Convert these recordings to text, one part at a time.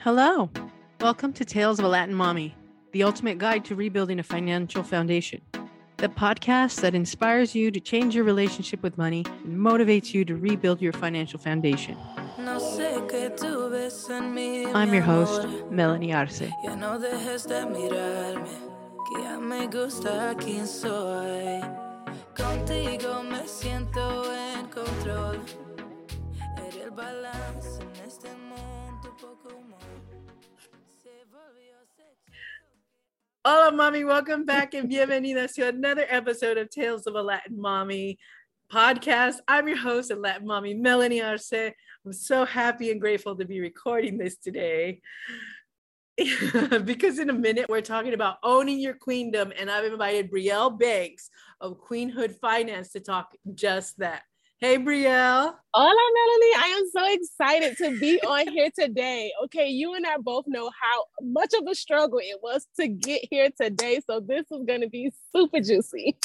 Hello. Welcome to Tales of a Latin Mommy, the ultimate guide to rebuilding a financial foundation. The podcast that inspires you to change your relationship with money and motivates you to rebuild your financial foundation. I'm your host, Melanie Arce. Contigo me siento en control. Hola, mommy. Welcome back and bienvenidas to another episode of Tales of a Latin Mommy podcast. I'm your host and Latin Mommy, Melanie Arce. I'm so happy and grateful to be recording this today. because in a minute we're talking about owning your queendom, and I've invited Brielle Banks of Queenhood Finance to talk just that. Hey, Brielle. Hola, Melanie. I am so excited to be on here today. Okay, you and I both know how much of a struggle it was to get here today. So, this is going to be super juicy.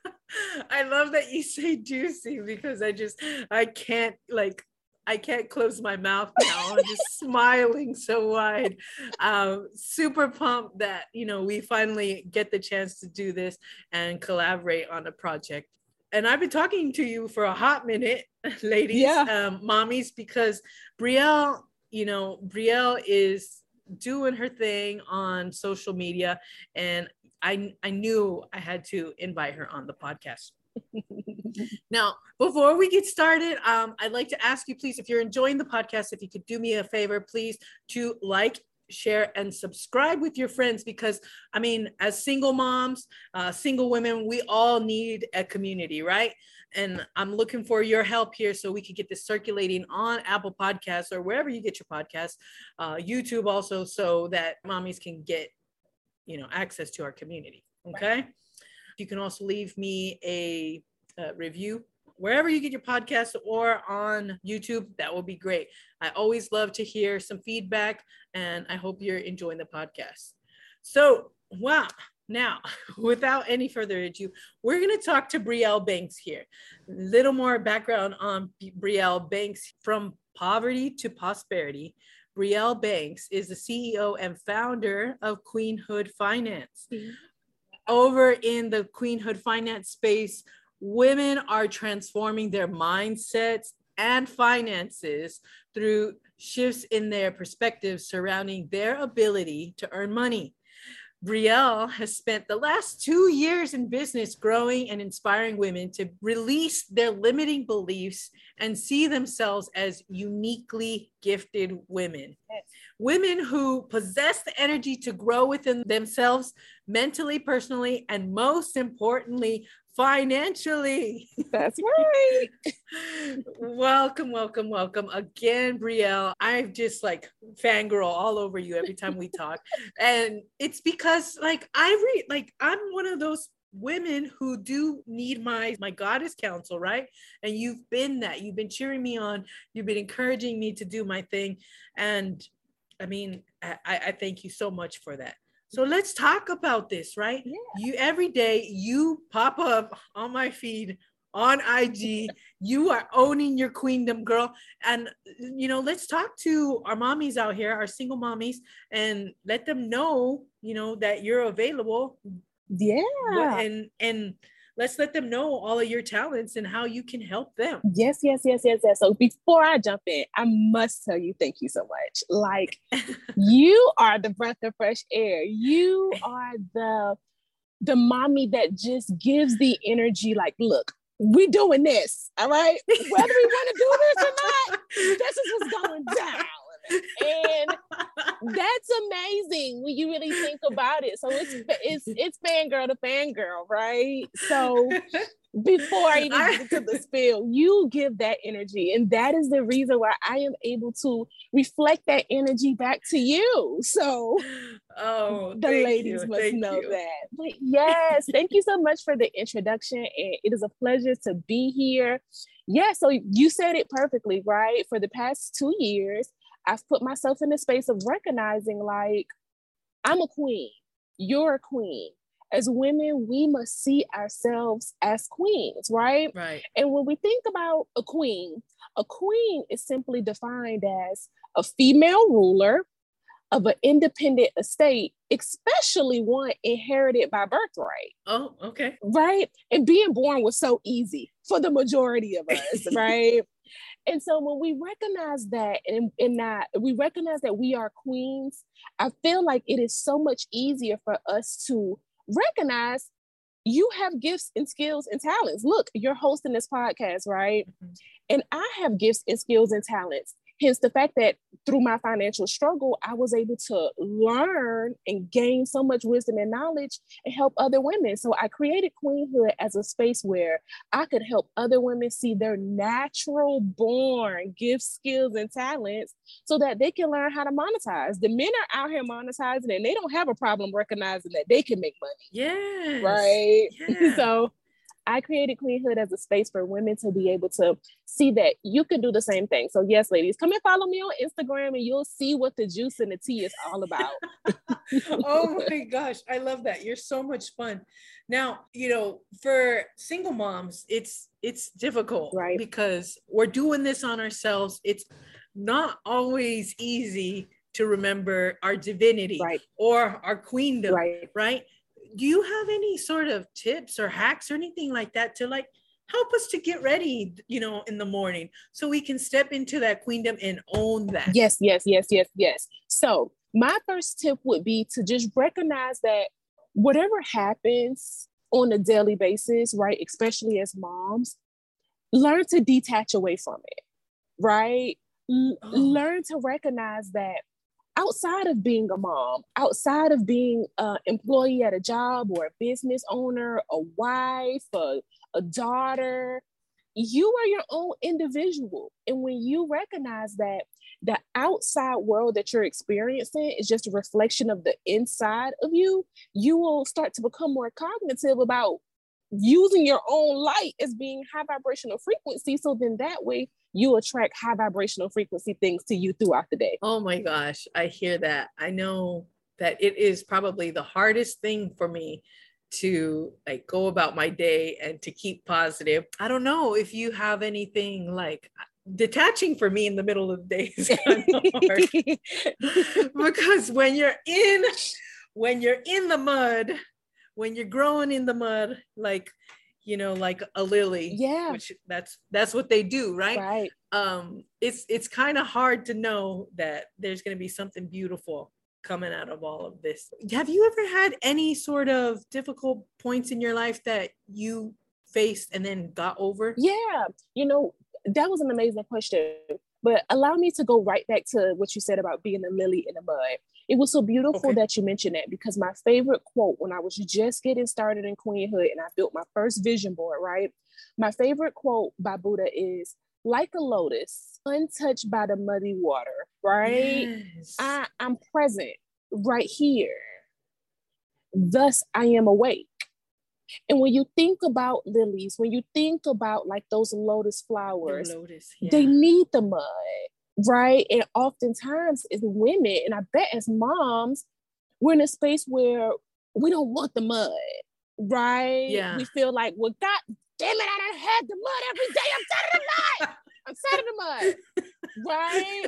I love that you say juicy because I just, I can't like, I can't close my mouth now. I'm just smiling so wide. Um, super pumped that you know we finally get the chance to do this and collaborate on a project and I've been talking to you for a hot minute, ladies, yeah. um, mommies, because Brielle, you know, Brielle is doing her thing on social media, and I I knew I had to invite her on the podcast. now, before we get started, um, I'd like to ask you, please, if you're enjoying the podcast, if you could do me a favor, please, to like share and subscribe with your friends because i mean as single moms uh, single women we all need a community right and i'm looking for your help here so we can get this circulating on apple podcasts or wherever you get your podcasts uh, youtube also so that mommies can get you know access to our community okay right. you can also leave me a, a review wherever you get your podcast or on YouTube, that will be great. I always love to hear some feedback and I hope you're enjoying the podcast. So, wow. Now, without any further ado, we're going to talk to Brielle Banks here. A little more background on Brielle Banks from poverty to prosperity. Brielle Banks is the CEO and founder of Queenhood Finance. Mm-hmm. Over in the Queenhood Finance space, women are transforming their mindsets and finances through shifts in their perspectives surrounding their ability to earn money. Brielle has spent the last two years in business growing and inspiring women to release their limiting beliefs and see themselves as uniquely gifted women. Yes. Women who possess the energy to grow within themselves mentally, personally, and most importantly, financially. That's right. welcome, welcome, welcome again, Brielle. I've just like fangirl all over you every time we talk. and it's because like I read, like I'm one of those women who do need my my goddess counsel right and you've been that you've been cheering me on you've been encouraging me to do my thing and i mean i i thank you so much for that so let's talk about this, right? Yeah. You every day you pop up on my feed on IG. you are owning your queendom, girl. And you know, let's talk to our mommies out here, our single mommies, and let them know, you know, that you're available. Yeah. And and let's let them know all of your talents and how you can help them. Yes, yes, yes, yes, yes. So before I jump in, I must tell you thank you so much. Like you are the breath of fresh air. You are the the mommy that just gives the energy like, look, we doing this, all right? Whether we want to do this or not, this is what's going down and that's amazing when you really think about it. So it's it's it's fangirl to fangirl, right? So before I even get to the spill, you give that energy, and that is the reason why I am able to reflect that energy back to you. So, oh, the ladies you, must know you. that. But yes, thank you so much for the introduction, and it is a pleasure to be here. Yeah, so you said it perfectly, right? For the past two years, I've put myself in the space of recognizing like I'm a queen, you're a queen. As women, we must see ourselves as queens, right? Right. And when we think about a queen, a queen is simply defined as a female ruler of an independent estate, especially one inherited by birthright. Oh, okay. Right. And being born was so easy for the majority of us, right? And so when we recognize that and, and that we recognize that we are queens, I feel like it is so much easier for us to recognize you have gifts and skills and talents. Look, you're hosting this podcast, right? Mm-hmm. And I have gifts and skills and talents. Hence the fact that through my financial struggle, I was able to learn and gain so much wisdom and knowledge and help other women. So I created Queenhood as a space where I could help other women see their natural born gifts, skills, and talents so that they can learn how to monetize. The men are out here monetizing and they don't have a problem recognizing that they can make money. Yeah. Right. Yeah. so I created Queenhood as a space for women to be able to see that you can do the same thing. So, yes, ladies, come and follow me on Instagram and you'll see what the juice and the tea is all about. oh my gosh, I love that. You're so much fun. Now, you know, for single moms, it's it's difficult right because we're doing this on ourselves. It's not always easy to remember our divinity right. or our queendom, right? right? Do you have any sort of tips or hacks or anything like that to like help us to get ready, you know, in the morning so we can step into that queendom and own that? Yes, yes, yes, yes, yes. So, my first tip would be to just recognize that whatever happens on a daily basis, right, especially as moms, learn to detach away from it, right? L- oh. Learn to recognize that outside of being a mom, outside of being an employee at a job or a business owner, a wife, a, a daughter, you are your own individual. And when you recognize that the outside world that you're experiencing is just a reflection of the inside of you, you will start to become more cognitive about using your own light as being high vibrational frequency. So then that way you attract high vibrational frequency things to you throughout the day. Oh my gosh, I hear that. I know that it is probably the hardest thing for me to like go about my day and to keep positive. I don't know if you have anything like detaching for me in the middle of the day is kind of hard because when you're in when you're in the mud when you're growing in the mud like you know like a lily yeah. which that's that's what they do right? Right. Um it's it's kind of hard to know that there's going to be something beautiful coming out of all of this. Have you ever had any sort of difficult points in your life that you faced and then got over? Yeah you know that was an amazing question but allow me to go right back to what you said about being a lily in the mud it was so beautiful okay. that you mentioned that because my favorite quote when I was just getting started in queenhood and I built my first vision board, right? My favorite quote by Buddha is like a lotus, untouched by the muddy water, right? Yes. I, I'm present right here. Thus, I am awake. And when you think about lilies, when you think about like those lotus flowers, lotus, yeah. they need the mud right? And oftentimes as women, and I bet as moms, we're in a space where we don't want the mud, right? Yeah. We feel like, well, God damn it, I done had the mud every day. I'm tired of the mud. I'm tired of the mud, right?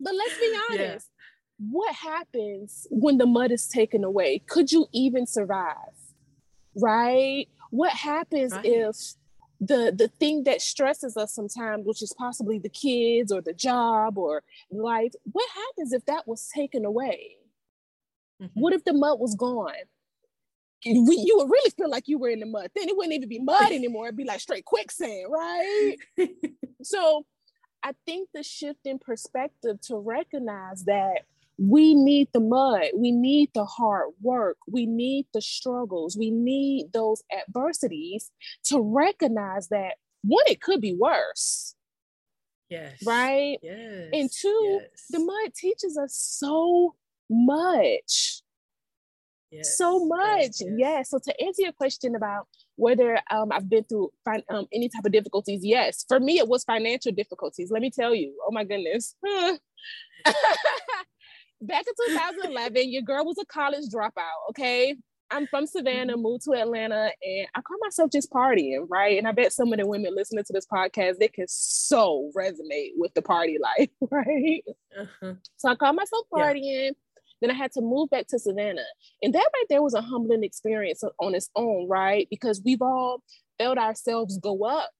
But let's be honest. Yeah. What happens when the mud is taken away? Could you even survive? Right? What happens right. if the the thing that stresses us sometimes which is possibly the kids or the job or life what happens if that was taken away? Mm-hmm. what if the mud was gone? We, you would really feel like you were in the mud. Then it wouldn't even be mud anymore. It'd be like straight quicksand right? So i think the shift in perspective to recognize that we need the mud. We need the hard work. We need the struggles. We need those adversities to recognize that one, it could be worse. Yes. Right? Yes. And two, yes. the mud teaches us so much. Yes. So much. Yes, yes. So to answer your question about whether um, I've been through fin- um, any type of difficulties, yes. For me, it was financial difficulties. Let me tell you. Oh my goodness. back in 2011, your girl was a college dropout. Okay. I'm from Savannah, mm-hmm. moved to Atlanta, and I call myself just partying, right? And I bet some of the women listening to this podcast, they can so resonate with the party life, right? Uh-huh. So I call myself partying. Yeah. Then I had to move back to Savannah. And that right there was a humbling experience on its own, right? Because we've all felt ourselves go up.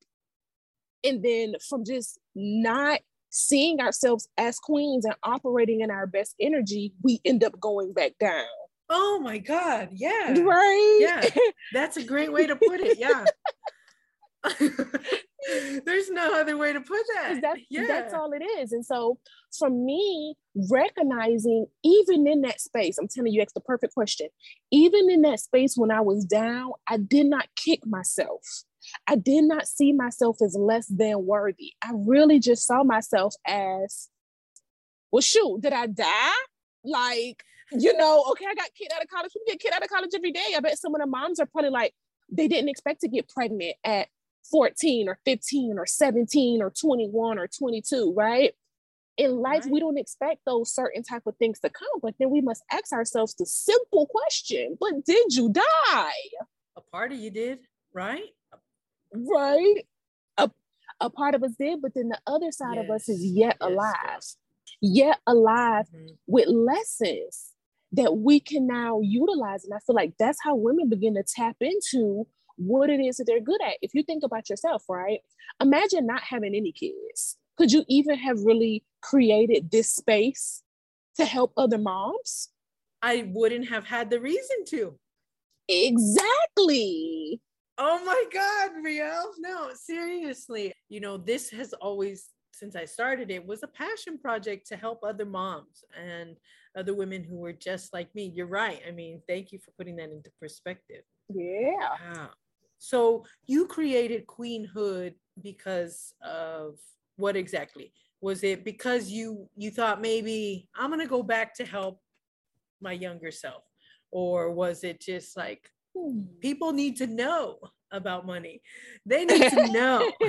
And then from just not seeing ourselves as queens and operating in our best energy, we end up going back down. Oh my God. Yeah. Right. Yeah. That's a great way to put it. Yeah. There's no other way to put that. That's, yeah. that's all it is. And so for me, recognizing even in that space, I'm telling you, it's the perfect question. Even in that space when I was down, I did not kick myself. I did not see myself as less than worthy. I really just saw myself as, well, shoot, did I die? Like, you know, okay, I got kicked out of college. People get kicked out of college every day. I bet some of the moms are probably like, they didn't expect to get pregnant at 14 or 15 or 17 or 21 or 22, right? In life, right. we don't expect those certain type of things to come, but then we must ask ourselves the simple question, but did you die? A part of you did, right? Right. A, a part of us did, but then the other side yes. of us is yet yes. alive, yet alive mm-hmm. with lessons that we can now utilize. And I feel like that's how women begin to tap into what it is that they're good at. If you think about yourself, right? Imagine not having any kids. Could you even have really created this space to help other moms? I wouldn't have had the reason to. Exactly. Oh my God, Brielle. No, seriously. You know, this has always, since I started it, was a passion project to help other moms and other women who were just like me. You're right. I mean, thank you for putting that into perspective. Yeah. Wow. So you created Queenhood because of what exactly? Was it because you you thought maybe I'm gonna go back to help my younger self? Or was it just like. People need to know about money? They need to know.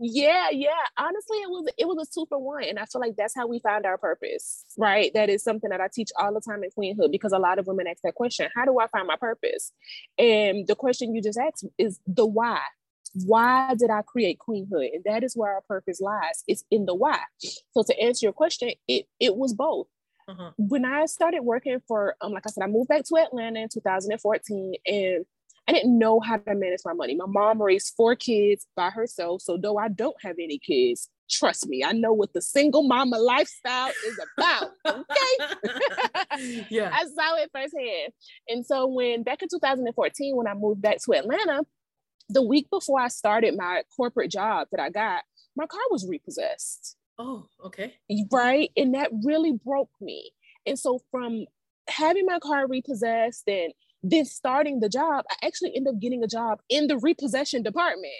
yeah yeah. Honestly it was it was a two for one and i feel like that's how we found our purpose right? That is something that i teach all the time in queenhood because a lot of women ask that question how do i find my purpose? And the question you just asked is the why. Why did i create queenhood? And that is where our purpose lies. It's in the why. So to answer your question it it was both uh-huh. when i started working for um like i said i moved back to atlanta in 2014 and I didn't know how to manage my money. My mom raised four kids by herself. So, though I don't have any kids, trust me, I know what the single mama lifestyle is about. Okay. yeah. I saw it firsthand. And so, when back in 2014, when I moved back to Atlanta, the week before I started my corporate job that I got, my car was repossessed. Oh, okay. Right. And that really broke me. And so, from having my car repossessed and then starting the job, I actually end up getting a job in the repossession department.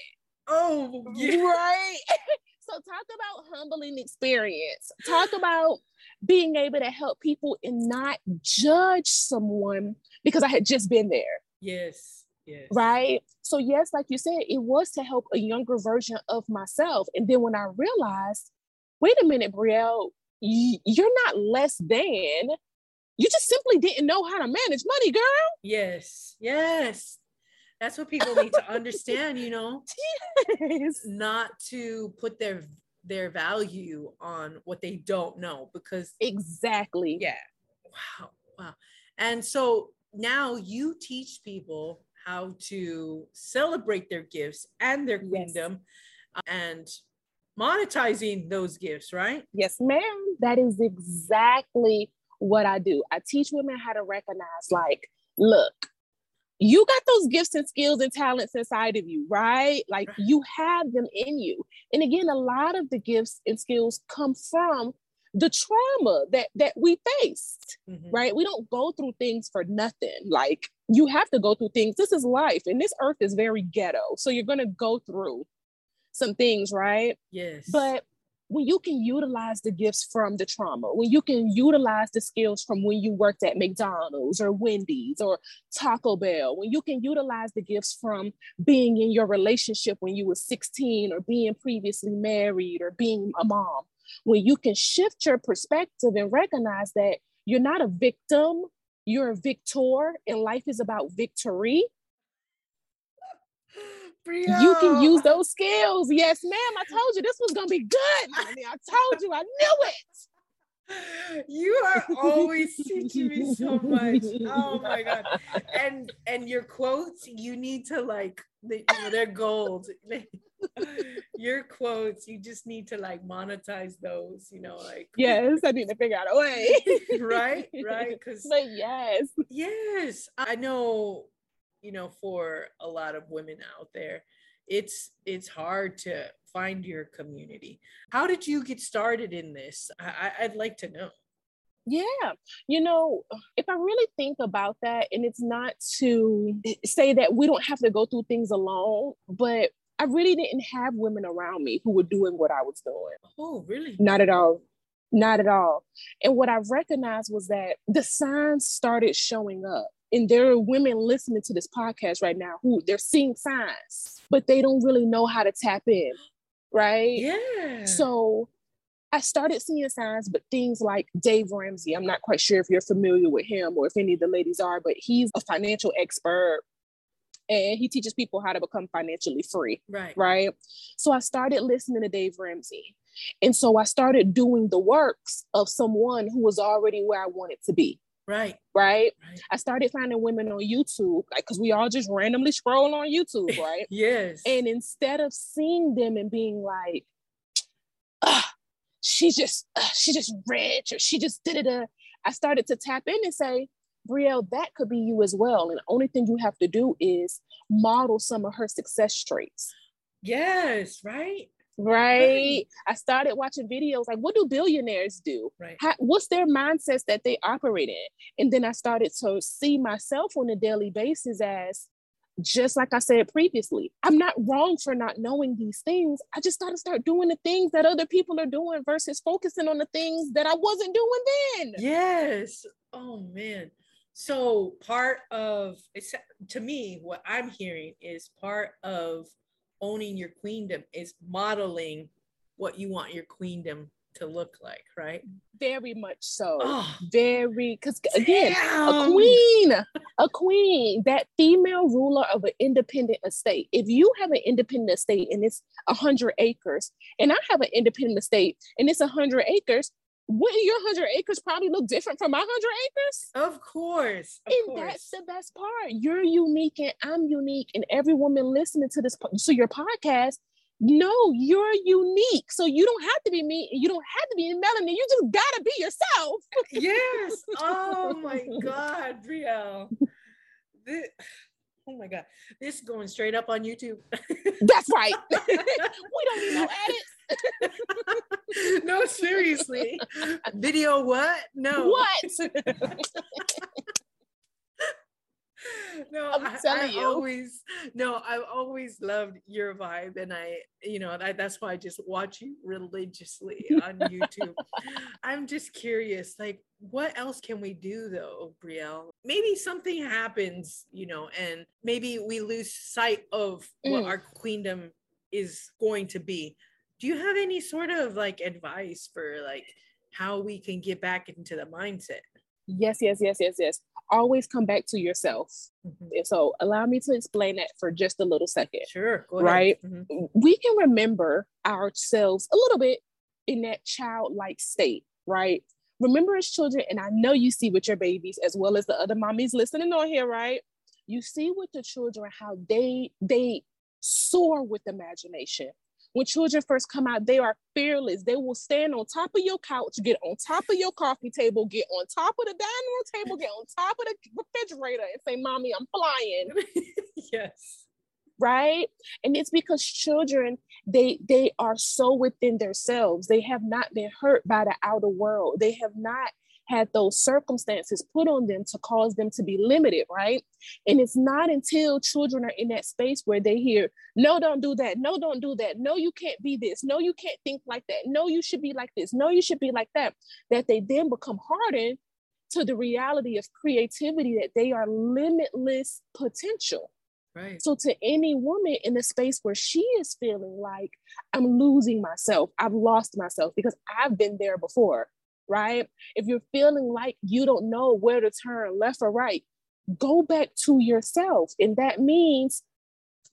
Oh, yeah. right. so talk about humbling experience. Talk about being able to help people and not judge someone because I had just been there. Yes. Yes. Right. So yes, like you said, it was to help a younger version of myself. And then when I realized, wait a minute, Brielle, you're not less than you just simply didn't know how to manage money, girl. Yes, yes. That's what people need to understand, you know. Yes. Not to put their their value on what they don't know because exactly. Yeah. Wow. Wow. And so now you teach people how to celebrate their gifts and their queendom yes. Uh, and monetizing those gifts, right? Yes, ma'am. That is exactly what I do. I teach women how to recognize, like, look, you got those gifts and skills and talents inside of you, right? Like you have them in you. And again, a lot of the gifts and skills come from the trauma that that we faced, mm-hmm. right? We don't go through things for nothing. Like you have to go through things. This is life, and this earth is very ghetto. So you're gonna go through some things, right? Yes. But when you can utilize the gifts from the trauma, when you can utilize the skills from when you worked at McDonald's or Wendy's or Taco Bell, when you can utilize the gifts from being in your relationship when you were 16 or being previously married or being a mom, when you can shift your perspective and recognize that you're not a victim, you're a victor, and life is about victory. You can use those skills. Yes, ma'am. I told you this was gonna be good, honey. I told you, I knew it. You are always teaching me so much. Oh my god! And and your quotes, you need to like they, they're gold. your quotes, you just need to like monetize those. You know, like yes, I need to figure out a way. right, right. Because but yes, yes, I know you know for a lot of women out there it's it's hard to find your community how did you get started in this I, i'd like to know yeah, you know, if I really think about that, and it's not to say that we don't have to go through things alone, but I really didn't have women around me who were doing what I was doing. Oh, really? Not at all. Not at all. And what I recognized was that the signs started showing up and there are women listening to this podcast right now who they're seeing signs but they don't really know how to tap in right? Yeah. So i started seeing signs but things like dave ramsey i'm not quite sure if you're familiar with him or if any of the ladies are but he's a financial expert and he teaches people how to become financially free right. right? So i started listening to dave ramsey. And so i started doing the works of someone who was already where i wanted to be Right. right. Right. I started finding women on YouTube, like, because we all just randomly scroll on YouTube, right? yes. And instead of seeing them and being like, ah, she's just, uh, she's just rich or she just did it, I started to tap in and say, Brielle, that could be you as well. And the only thing you have to do is model some of her success traits. Yes, right right? I started watching videos like, what do billionaires do? Right. How, what's their mindsets that they operate in? And then I started to see myself on a daily basis as just like I said previously, I'm not wrong for not knowing these things. I just got to start doing the things that other people are doing versus focusing on the things that I wasn't doing then. Yes. Oh man. So part of it's to me, what I'm hearing is part of owning your queendom is modeling what you want your queendom to look like, right? Very much so. Oh, Very, because again, a queen, a queen, that female ruler of an independent estate. If you have an independent estate and it's a hundred acres, and I have an independent estate and it's a hundred acres, wouldn't your 100 acres probably look different from my 100 acres? Of course. Of and course. that's the best part. You're unique and I'm unique. And every woman listening to this, so your podcast, no, you're unique. So you don't have to be me. You don't have to be Melanie. You just gotta be yourself. yes. Oh my God, Brielle. This, oh my God. This is going straight up on YouTube. That's right. we don't need no edits. seriously. Video what? No. What? no, I'm I, telling I you. always no, I've always loved your vibe, and I, you know, I, that's why I just watch you religiously on YouTube. I'm just curious, like, what else can we do though, Brielle? Maybe something happens, you know, and maybe we lose sight of what mm. our queendom is going to be do you have any sort of like advice for like how we can get back into the mindset? Yes yes yes yes yes. Always come back to yourself. Mm-hmm. so allow me to explain that for just a little second sure right? Mm-hmm. we can remember ourselves a little bit in that childlike state right? Remember as children and i know you see with your babies as well as the other mommies listening on here right? You see with the children how they they soar with imagination when children first come out, they are fearless. They will stand on top of your couch, get on top of your coffee table, get on top of the dining room table, get on top of the refrigerator, and say, Mommy, I'm flying. yes. Right. And it's because children, they they are so within themselves. They have not been hurt by the outer world. They have not had those circumstances put on them to cause them to be limited, right? And it's not until children are in that space where they hear, no, don't do that. No, don't do that. No, you can't be this. No, you can't think like that. No, you should be like this. No, you should be like that. That they then become hardened to the reality of creativity that they are limitless potential. Right. So, to any woman in a space where she is feeling like I'm losing myself, I've lost myself because I've been there before right? If you're feeling like you don't know where to turn left or right, go back to yourself. And that means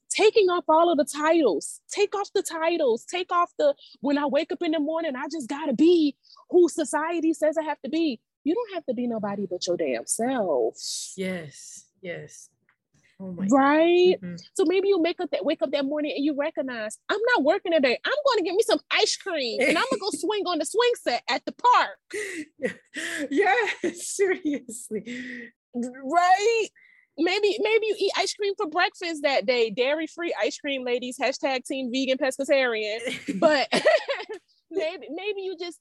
taking off all of the titles. Take off the titles. Take off the when I wake up in the morning, I just gotta be who society says I have to be. You don't have to be nobody but your damn self. Yes, yes. Oh right. Mm-hmm. So maybe you make up that wake up that morning and you recognize I'm not working today. I'm going to get me some ice cream and I'm gonna go swing on the swing set at the park. yeah, seriously. Right. Maybe maybe you eat ice cream for breakfast that day. Dairy free ice cream, ladies. Hashtag team vegan pescatarian. But maybe maybe you just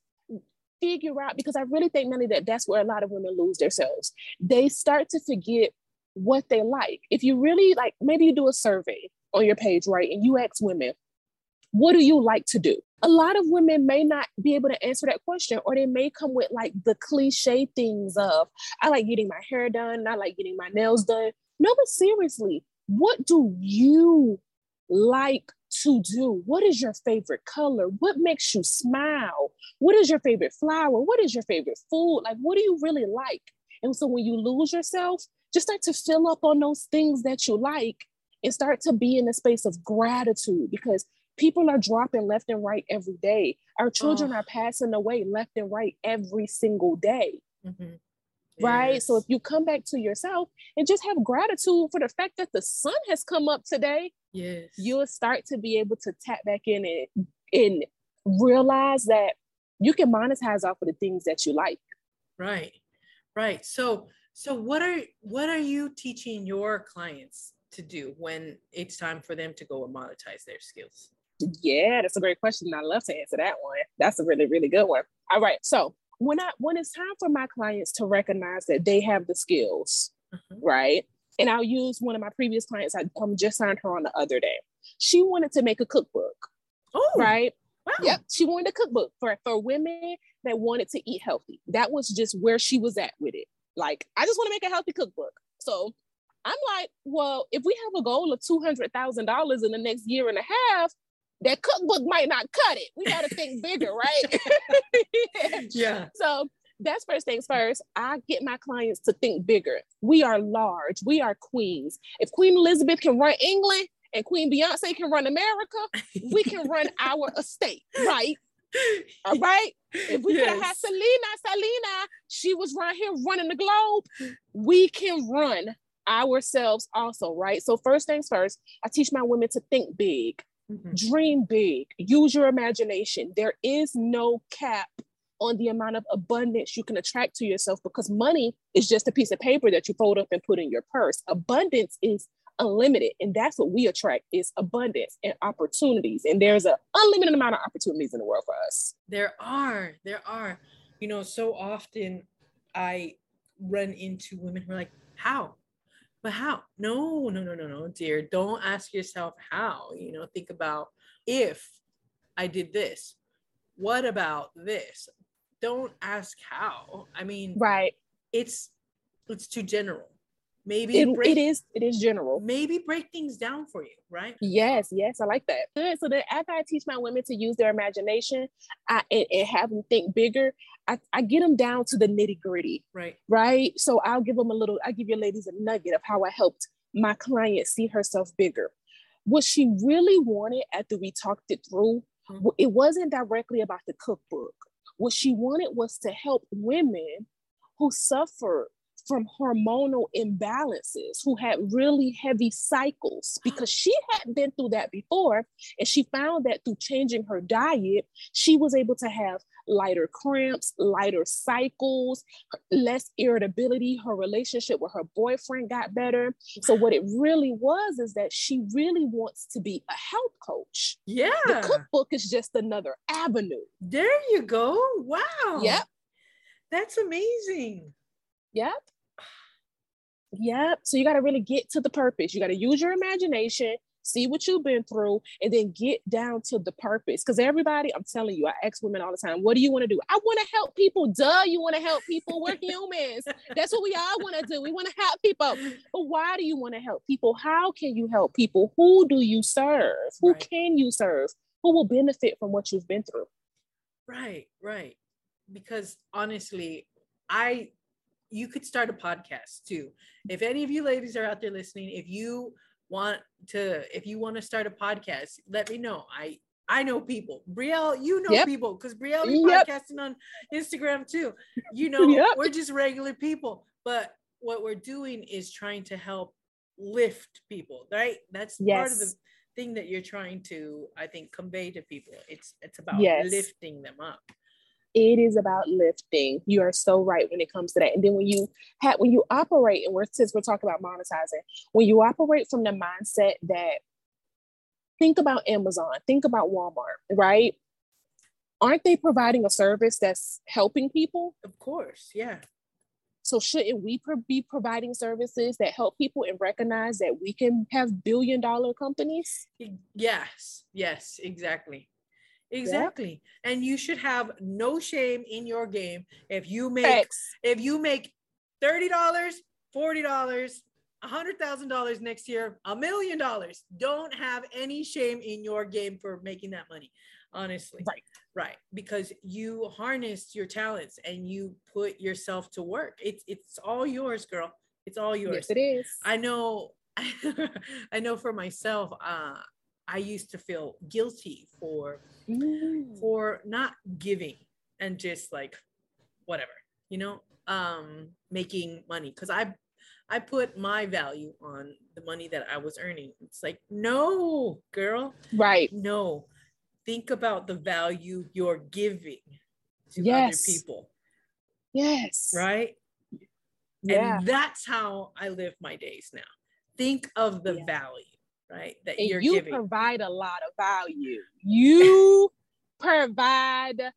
figure out because I really think Melanie that that's where a lot of women lose themselves. They start to forget what they like. If you really like, maybe you do a survey on your page, right? And you ask women, what do you like to do? A lot of women may not be able to answer that question, or they may come with like the cliche things of, I like getting my hair done, I like getting my nails done. No, but seriously, what do you like to do? What is your favorite color? What makes you smile? What is your favorite flower? What is your favorite food? Like, what do you really like? And so when you lose yourself, just start to fill up on those things that you like and start to be in a space of gratitude because people are dropping left and right every day. Our children oh. are passing away left and right every single day. Mm-hmm. Right. Yes. So if you come back to yourself and just have gratitude for the fact that the sun has come up today, yes, you'll start to be able to tap back in and, and realize that you can monetize off of the things that you like. Right. Right. So so what are what are you teaching your clients to do when it's time for them to go and monetize their skills? Yeah, that's a great question. I love to answer that one. That's a really, really good one. All right. So when I when it's time for my clients to recognize that they have the skills, mm-hmm. right? And I'll use one of my previous clients. I um, just signed her on the other day. She wanted to make a cookbook. Oh, right. Wow. Yep. She wanted a cookbook for, for women that wanted to eat healthy. That was just where she was at with it. Like, I just want to make a healthy cookbook. So I'm like, well, if we have a goal of $200,000 in the next year and a half, that cookbook might not cut it. We got to think bigger, right? yeah. So that's first things first. I get my clients to think bigger. We are large. We are queens. If Queen Elizabeth can run England and Queen Beyonce can run America, we can run our estate, right? All right. If we yes. could have had Selena, Selena, she was right here running the globe. We can run ourselves also, right? So, first things first, I teach my women to think big, mm-hmm. dream big, use your imagination. There is no cap on the amount of abundance you can attract to yourself because money is just a piece of paper that you fold up and put in your purse. Abundance is unlimited and that's what we attract is abundance and opportunities. And there's an unlimited amount of opportunities in the world for us. There are there are. You know so often i run into women who are like how? But how? No no no no no dear. Don't ask yourself how. You know think about if i did this. What about this? Don't ask how. I mean right. it's it's too general maybe it, break, it is it is general. maybe break things down for you right? Yes yes i like that. Good. So then after i teach my women to use their imagination I, and, and have them think bigger I, I get them down to the nitty gritty right. right? So i'll give them a little i give your ladies a nugget of how i helped my client see herself bigger. What she really wanted after we talked it through mm-hmm. it wasn't directly about the cookbook. What she wanted was to help women who suffer from hormonal imbalances who had really heavy cycles because she hadn't been through that before and she found that through changing her diet she was able to have lighter cramps lighter cycles less irritability. Her relationship with her boyfriend got better. So what it really was is that she really wants to be a health coach. Yeah. the cookbook is just another avenue. There you go. Wow. Yep. That's amazing. Yep. Yep. So you got to really get to the purpose. You got to use your imagination, see what you've been through, and then get down to the purpose. Because everybody, I'm telling you, I ask women all the time, what do you want to do? I want to help people. Duh, you want to help people. We're humans. That's what we all want to do. We want to help people. But why do you want to help people? How can you help people? Who do you serve? Who right. can you serve? Who will benefit from what you've been through? Right, right. Because honestly, I you could start a podcast too. If any of you ladies are out there listening, if you want to if you want to start a podcast let me know i i know people brielle you know Yep. people because brielle be Yep. podcasting on instagram too you know Yep. we're just regular people but what we're doing is trying to help lift people right that's part of the thing that you're trying to i think convey to people it's it's about Yes. lifting them up it is about lifting. You are so right when it comes to that. And then when you have when you operate, and we're since we're talking about monetizing, when you operate from the mindset that think about Amazon, think about Walmart, right? Aren't they providing a service that's helping people? of course yeah So shouldn't we pro- be providing services that help people and recognize that we can have billion dollar companies? Yes, yes, exactly. Exactly. And you should have no shame in your game if you make Facts. if you make $30, $40, $100,000 next year, a million dollars. Don't have any shame in your game for making that money. Honestly. Right. Right. Because you harnessed your talents and you put yourself to work. It's it's all yours, girl. It's all yours. Yes, it is. I know I know for myself, uh, I used to feel guilty for Mm. for not giving and just like whatever, you know, um, making money because I I put my value on the money that I was earning. It's like, no, girl, Right. no. Think about the value you're giving to Yes. other people, Yes. right? Yeah. And that's how I live my days now. Think of the Yeah. value, right? That and you're you giving. provide a lot of value. You provide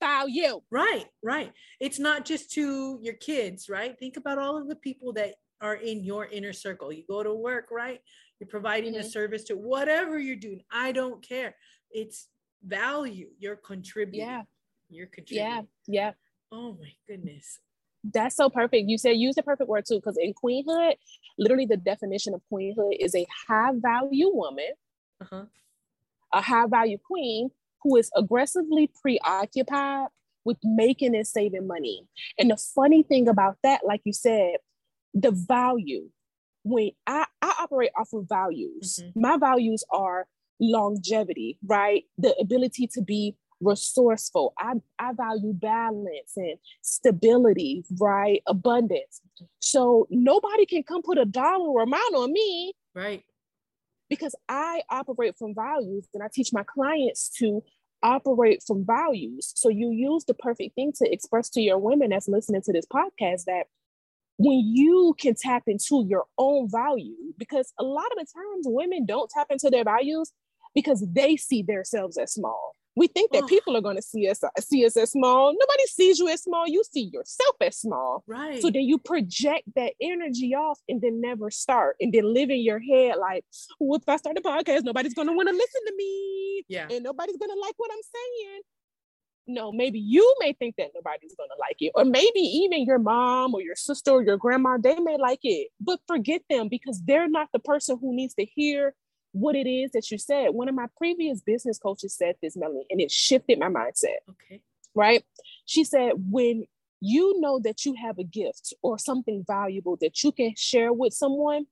value. right, right. It's not just to your kids, right? Think about all of the people that are in your inner circle. You go to work, right? You're providing a Mhm. service to whatever you're doing. I don't care. It's value. You're contributing. Yeah. You're contributing. Yeah. Yeah. Oh my goodness. That's so perfect. You said use the perfect word too, because in queenhood, literally the definition of queenhood is a high value woman, Uh-huh. a high value queen who is aggressively preoccupied with making and saving money. And the funny thing about that, like you said, the value, when I, I operate off of values, Mhm. my values are longevity, right? The ability to be resourceful. I, I value balance and stability, right? Abundance. So nobody can come put a dollar amount on me Right. because I operate from values and I teach my clients to operate from values. So you use the perfect thing to express to your women that's listening to this podcast that when you can tap into your own value, because a lot of the times women don't tap into their values because they see themselves as small. We think that Oh. people are going to see us see us as small. Nobody sees you as small. You see yourself as small. Right. So then you project that energy off and then never start and then live in your head like, well, if I start a podcast, nobody's gonna want to listen to me yeah. and nobody's gonna like what I'm saying. No, maybe you may think that nobody's gonna like it, or maybe even your mom or your sister or your grandma, they may like it, but forget them because they're not the person who needs to hear what it is that you said. One of my previous business coaches said this, Melanie, and it shifted my mindset Okay. right? She said, when you know that you have a gift or something valuable that you can share with someone,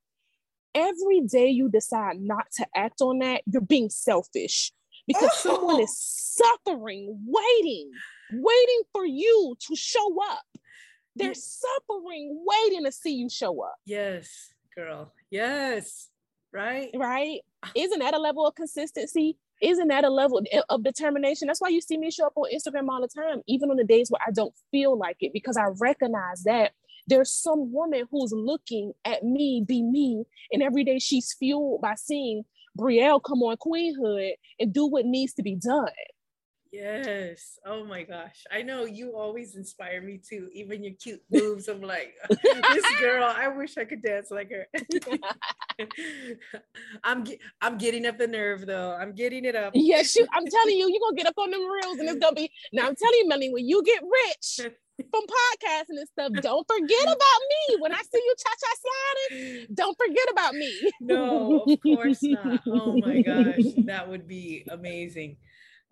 every day you decide not to act on that, you're being selfish because someone is suffering, waiting, waiting for you to show up. They're suffering, waiting to see you show up, Yes, girl. Yes. Right. right? Ah. Isn't that a level of consistency? Isn't that a level of determination? That's why you see me show up on Instagram all the time, even on the days where I don't feel like it, because I recognize that there's some woman who's looking at me be me, and every day she's fueled by seeing Brielle come on Queenhood and do what needs to be done. Yes. Oh my gosh. I know you always inspire me too. Even your cute moves. I'm like, this girl, I wish I could dance like her. I'm ge- I'm getting up the nerve though. I'm getting it up. Yes, you, I'm telling you, you're gonna get up on them reels and it's gonna be now. I'm telling you, Melanie, when you get rich from podcasting and stuff, don't forget about me. When I see you cha-cha sliding, don't forget about me. No, of course not. Oh my gosh, that would be amazing.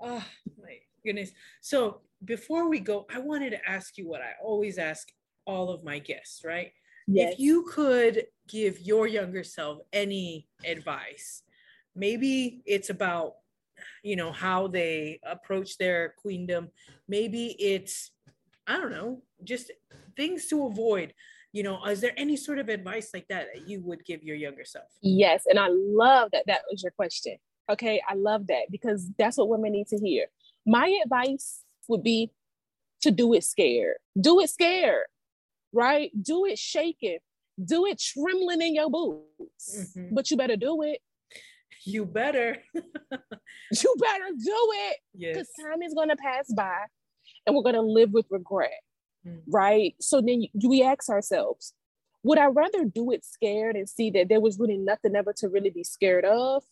Oh my goodness. So before we go, I wanted to ask you what I always ask all of my guests, right? Yes. If you could give your younger self any advice, maybe it's about you know how they approach their queendom maybe it's i don't know just things to avoid you know is there any sort of advice like that that you would give your younger self yes and i love that that was your question okay i love that because that's what women need to hear. My advice would be to do it scared. Do it scared right? Do it shaking. Do it trembling in your boots. Mm-hmm. but you better do it. You better. You better do it because yes. time is going to pass by and we're going to live with regret mm. right? So then we ask ourselves would i rather do it scared and see that there was really nothing ever to really be scared of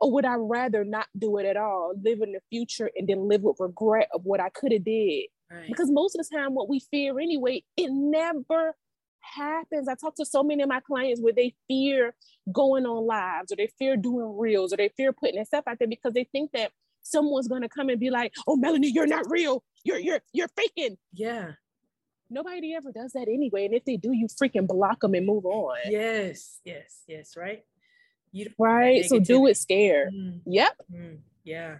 or would i rather not do it at all live in the future and then live with regret of what i could have did right. because most of the time what we fear anyway it never happens. I talk to so many of my clients where they fear going on lives or they fear doing reels or they fear putting their stuff out there because they think that someone's gonna come and be like, oh Melanie, you're not real. You're you're you're faking. Yeah. Nobody ever does that anyway. And if they do, you freaking block them and move on. Yes, yes, yes, right. You right. So do it scared. Mm. Yep. Mm. Yeah.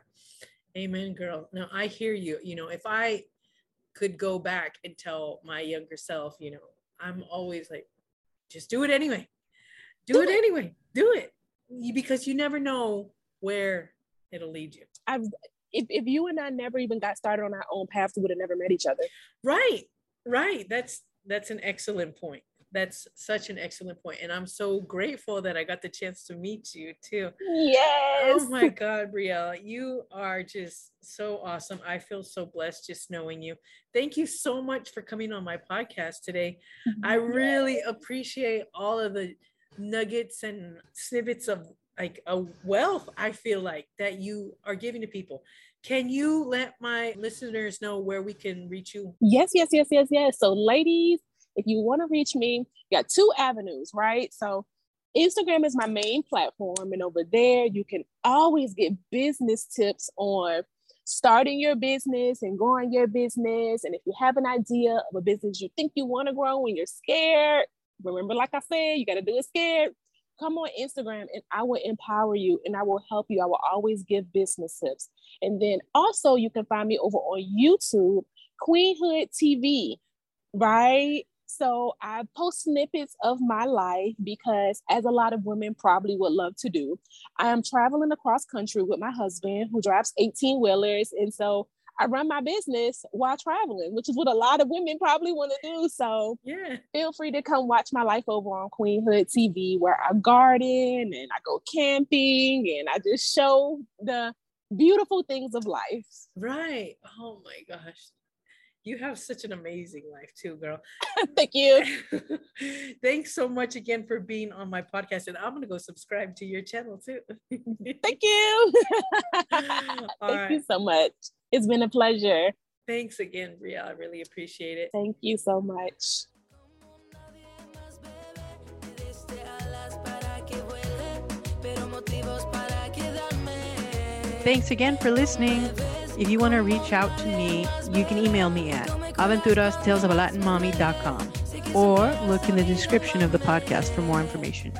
Amen, girl. Now I hear you. You know, if I could go back and tell my younger self, you know, I'm always like, just do it anyway. Do, do it, it, anyway. Do it. Because you never know where it'll lead you. I've if, if you and I never even got started on our own paths, we would have never met each other. Right. Right. That's that's an excellent point that's such an excellent point and i'm so grateful that i got the chance to meet you too. Oh yes. oh my god brielle you are just so awesome. I feel so blessed just knowing you. Thank you so much for coming on my podcast today. I really appreciate all of the nuggets and snippets of like a wealth i feel like that you are giving to people. Can you let my listeners know where we can reach you? Yes yes yes yes yes. So ladies if you want to reach me, you got two avenues, right? So Instagram is my main platform, and over there you can always get business tips on starting your business and growing your business. And if you have an idea of a business you think you want to grow and you're scared, remember, like I said, you got to do it scared. Come on Instagram and I will empower you and I will help you. I will always give business tips. And then also, you can find me over on YouTube, Queenhood TV, right? So I post snippets of my life because, as a lot of women probably would love to do, I am traveling across country with my husband who drives 18 wheelers. And so I run my business while traveling, which is what a lot of women probably want to do. So yeah, feel free to come watch my life over on Queenhood TV, where I garden and I go camping and I just show the beautiful things of life. Right. Oh my gosh you have such an amazing life too, girl. Thank you. Thanks so much again for being on my podcast. And I'm gonna go subscribe to your channel too. Thank you. Thank right. you so much. It's been a pleasure. Thanks again, Bria. I really appreciate it. Thank you so much. Thanks again for listening. If you want to reach out to me, you can email me at aventurastalesofalatinmommy.com or look in the description of the podcast for more information.